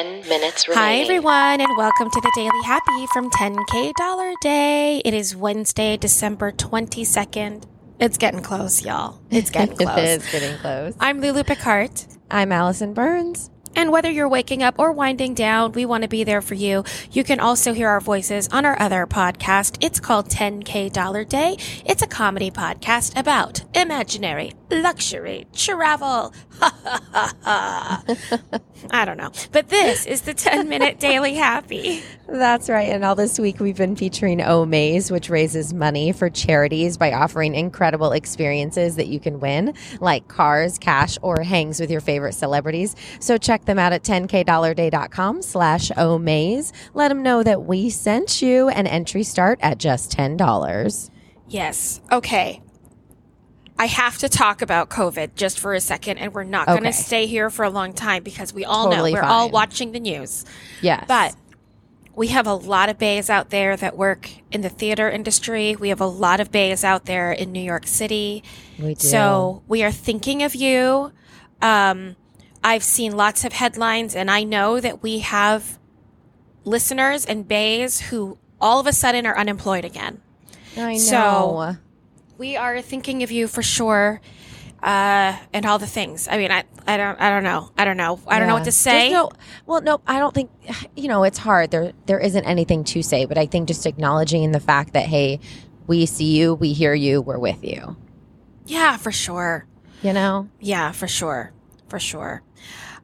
10 minutes Hi, everyone, and welcome to the Daily Happy from 10K Dollar Day. It is Wednesday, December 22nd. It's getting close, y'all. It's getting close. it is getting close. I'm Lulu Picard. I'm Allison Burns. And whether you're waking up or winding down, we want to be there for you. You can also hear our voices on our other podcast. It's called 10K Dollar Day. It's a comedy podcast about imaginary luxury travel. I don't know. But this is the 10 minute daily happy. That's right. And all this week we've been featuring oh Omaze, which raises money for charities by offering incredible experiences that you can win, like cars, cash, or hangs with your favorite celebrities. So check them out at 10kdollarday.com slash oh Omaze. Let them know that we sent you and entry start at just $10. Yes. Okay. I have to talk about COVID just for a second, and we're not going to stay here for a long time because we all Totally know we're all watching the news. Yes. But we have a lot of bays out there that work in the theater industry. We have a lot of bays out there in New York City. we do. So we are thinking of you. Um, I've seen lots of headlines, and I know that we have listeners and bays who all of a sudden are unemployed again. I know. so- We are thinking of you for sure, uh, and all the things. I mean, I, I don't, I don't know, I don't know, I don't know what to say. No, well, no, I don't think you know. It's hard. There, there isn't anything to say, but I think just acknowledging the fact that hey, we see you, we hear you, we're with you. yeah, for sure. You know, Yeah, for sure. For sure.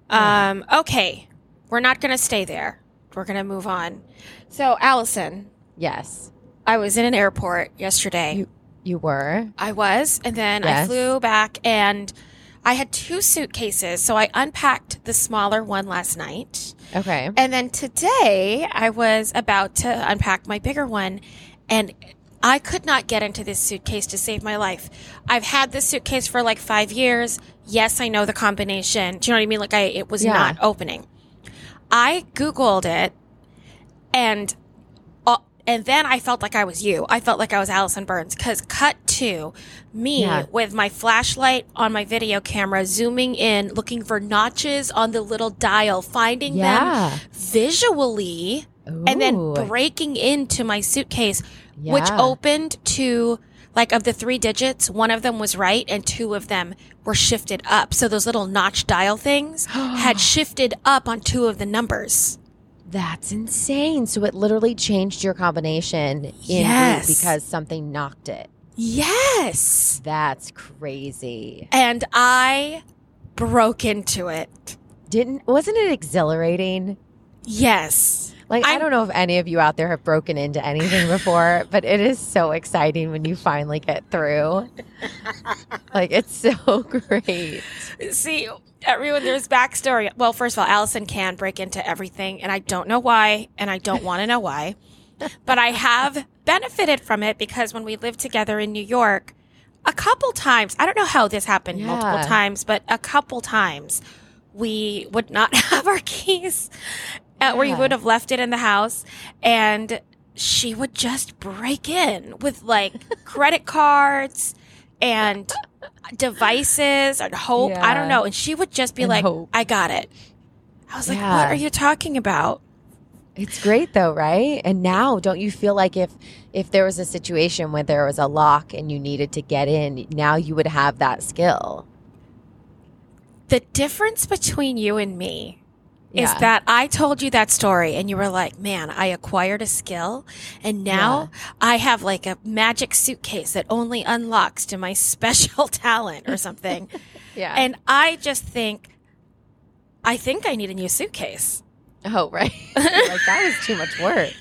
Um, okay. We're not going to stay there. We're going to move on. So, Allison, yes, I was in an airport yesterday. You- you were. I was, and then I flew back and I had two suitcases. So I unpacked the smaller one last night. Okay. And then today I was about to unpack my bigger one and I could not get into this suitcase to save my life. I've had this suitcase for like five years. Yes, I know the combination. Do you know what I mean? Like I, it was Yeah. not opening. I Googled it and, and then I felt like I was you. I felt like I was Allison Burns because cut to me Yeah. with my flashlight on my video camera, zooming in, looking for notches on the little dial, finding them Yeah. visually and then breaking into my suitcase, which opened to like of the three digits, one of them was right and two of them were shifted up. So those little notch dial things had shifted up on two of the numbers. That's insane. So it literally changed your combination in Yes. because something knocked it. Yes. That's crazy. And I broke into it. Didn't wasn't it exhilarating? Yes. Like I I'm- don't know if any of you out there have broken into anything before, but it is so exciting when you finally get through. like it's so great. See, everyone, there's backstory. Well, first of all, Allison can break into everything, and I don't know why, and I don't want to know why. But I have benefited from it because when we lived together in New York, a couple times, I don't know how this happened multiple times, but a couple times we would not have our keys, uh, or you would have left it in the house, and she would just break in with like credit cards and devices and hope. I don't know. And she would just be And like, hope. I got it. I was like, what are you talking about? It's great though, right? And now don't you feel like if if there was a situation where there was a lock and you needed to get in, now you would have that skill. The difference between you and me is that I told you that story and you were like, man, I acquired a skill and now I have like a magic suitcase that only unlocks to my special talent or something. Yeah. and I just think, I think I need a new suitcase. oh, right. like that was too much work.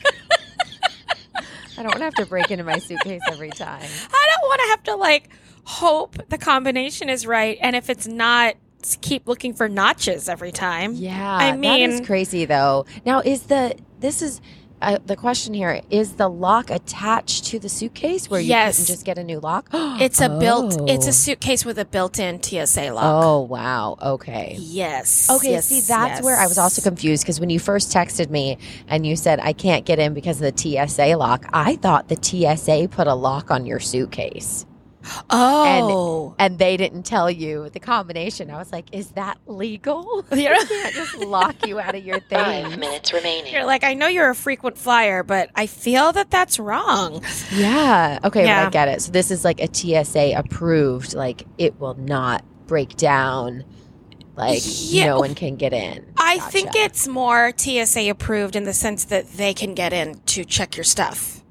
I don't want to have to break into my suitcase every time. I don't want to have to like hope the combination is right. And if it's not, keep looking for notches every time. Yeah, I mean- is crazy though. Now, is the this is uh, the question here? Is the lock attached to the suitcase where you Yes. couldn't just get a new lock? It's a built, it's Oh. a suitcase with a built-in TSA lock. Oh wow. Okay. Yes. Okay, yes, see, that's where I was also confused because when you first texted me and you said I can't get in because of the TSA lock, I thought the TSA put a lock on your suitcase. Oh. and they didn't tell you the combination. I was like, is that legal? You're, I can't just lock you out of your Five thing. minutes remaining. you're like, I know you're a frequent flyer, but I feel that that's wrong. Yeah. Okay, but Yeah. I get it. So this is like a TSA approved, like it will not break down. Like Yeah. no one can get in. I Gotcha. think it's more TSA approved in the sense that they can get in to check your stuff.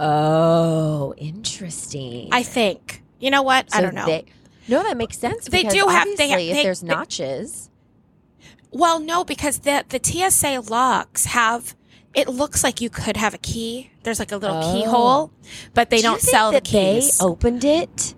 Oh, interesting. I think. You know what? I don't know. they- no, that makes sense. They do have- they ha- obviously, they- if there's they- notches. well, no, because the the TSA locks have. It looks like you could have a key. There's like a little Oh. keyhole, but they do don't think sell the that they opened it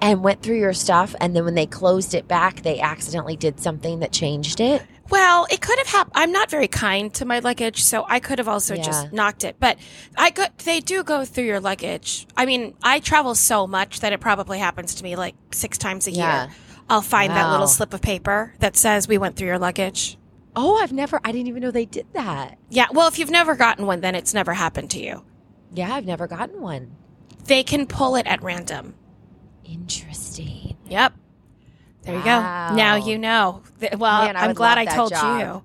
and went through your stuff, and then when they closed it back, they accidentally did something that changed it. Well, it could have happened. I'm not very kind to my luggage, so I could have also Yeah. just knocked it. But I go, they do go through your luggage. I mean, I travel so much that it probably happens to me like six times a Yeah. year. I'll find that little slip of paper that says we went through your luggage. Oh, I've never. I didn't even know they did that. Yeah, well, if you've never gotten one, then it's never happened to you. Yeah, I've never gotten one. They can pull it at random. Interesting. Yep. There you Wow. go. Now you know. Well, Man, I'm glad I told job. you.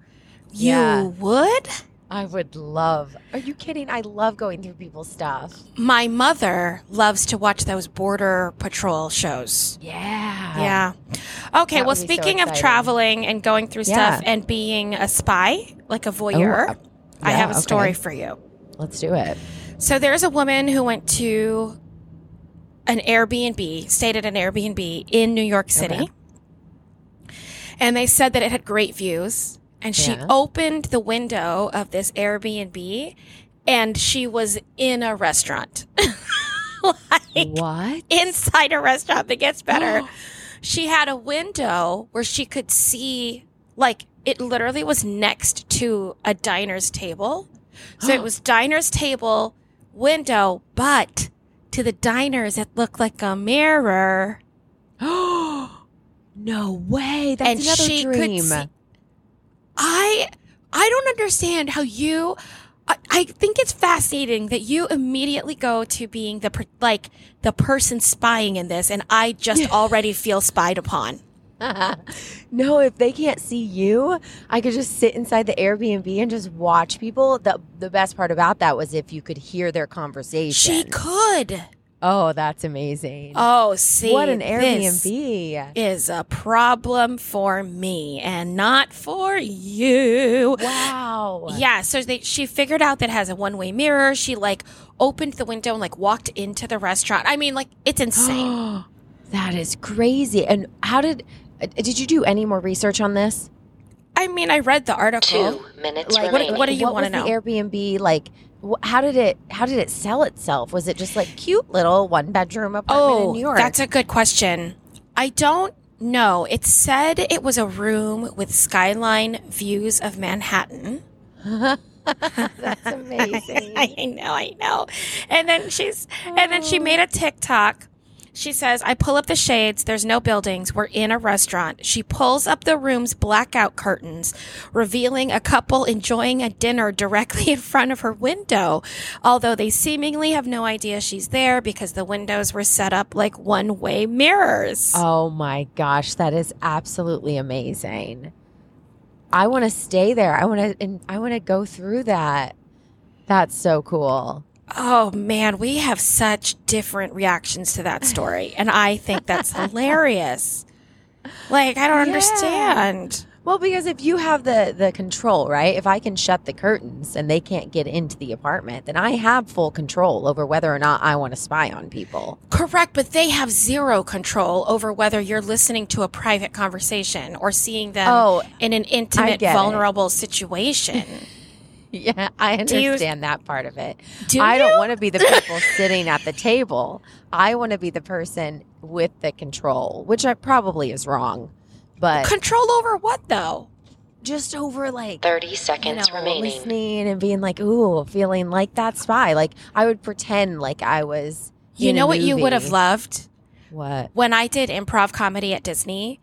You Yeah. would? I would love. Are you kidding? I love going through people's stuff. My mother loves to watch those border patrol shows. Yeah. Yeah. Okay. That well, be so speaking of traveling and going through Yeah. stuff and being a spy, like a voyeur, uh, I have a okay. story for you. Let's do it. So there's a woman who went to an Airbnb, stayed at an Airbnb in New York City. Okay. And they said that it had great views. And she Yeah. opened the window of this Airbnb and she was in a restaurant. like What? inside a restaurant that gets better. she had a window where she could see, like, it literally was next to a diner's table. So it was diner's table, window, but to the diners, it looked like a mirror. no way. That's and another she dream. could see. I I don't understand how you. I, I think it's fascinating that you immediately go to being the per- like the person spying in this, and I just already feel spied upon. no, if they can't see you, I could just sit inside the Airbnb and just watch people. The the best part about that was if you could hear their conversation. She could. Oh, that's amazing. Oh, see, what an this Airbnb. is a problem for me and not for you. Wow. Yeah, so they, she figured out that it has a one way mirror. She like opened the window and like walked into the restaurant. I mean, like it's insane. that is crazy. And how did uh, did you do any more research on this? I mean, I read the article. Two minutes Like, remaining. what do you wanna was the know? Airbnb like? How did it how did it sell itself? Was it just like cute little one bedroom apartment oh, in Oh, New York? that's a good question. I don't know. It said it was a room with skyline views of Manhattan. that's amazing. I know, I know. And then she's, and then she made a TikTok. She says, I pull up the shades. There's no buildings. We're in a restaurant. She pulls up the room's blackout curtains, revealing a couple enjoying a dinner directly in front of her window. Although they seemingly have no idea she's there because the windows were set up like one way mirrors. Oh my gosh, that is absolutely amazing. I want to stay there. I want to I want to go through that. That's so cool. Oh man, we have such different reactions to that story. And I think that's hilarious. Like, I don't Yeah. understand. Well, because if you have the the control, right? If I can shut the curtains and they can't get into the apartment, then I have full control over whether or not I want to spy on people. Correct, but they have zero control over whether you're listening to a private conversation or seeing them Oh, in an intimate, get it. vulnerable situation. Yeah, I Do you- understand that part of it. Do I don't want to be the people sitting at the table. I want to be the person with the control, which I probably is wrong. But Control over what though? just over like 30 you seconds know, remaining. listening and being like, ooh, feeling like that spy. Like I would pretend like I was. You in a know what you would have loved? What? When I did improv comedy at Disney,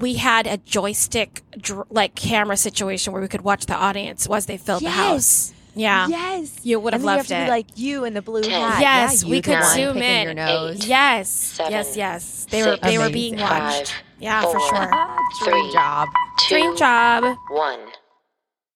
we had a joystick like camera situation where we could watch the audience as they filled the house. Yeah. Yes. You would have loved you have to it. Like you in the blue Ten. hat. Yes, yeah, we could zoom in. Your nose. Yes. Seven, yes, yes. They were six, they were Amazing. being five, watched. Yeah, for four, sure. Dream job. two, Dream job. one.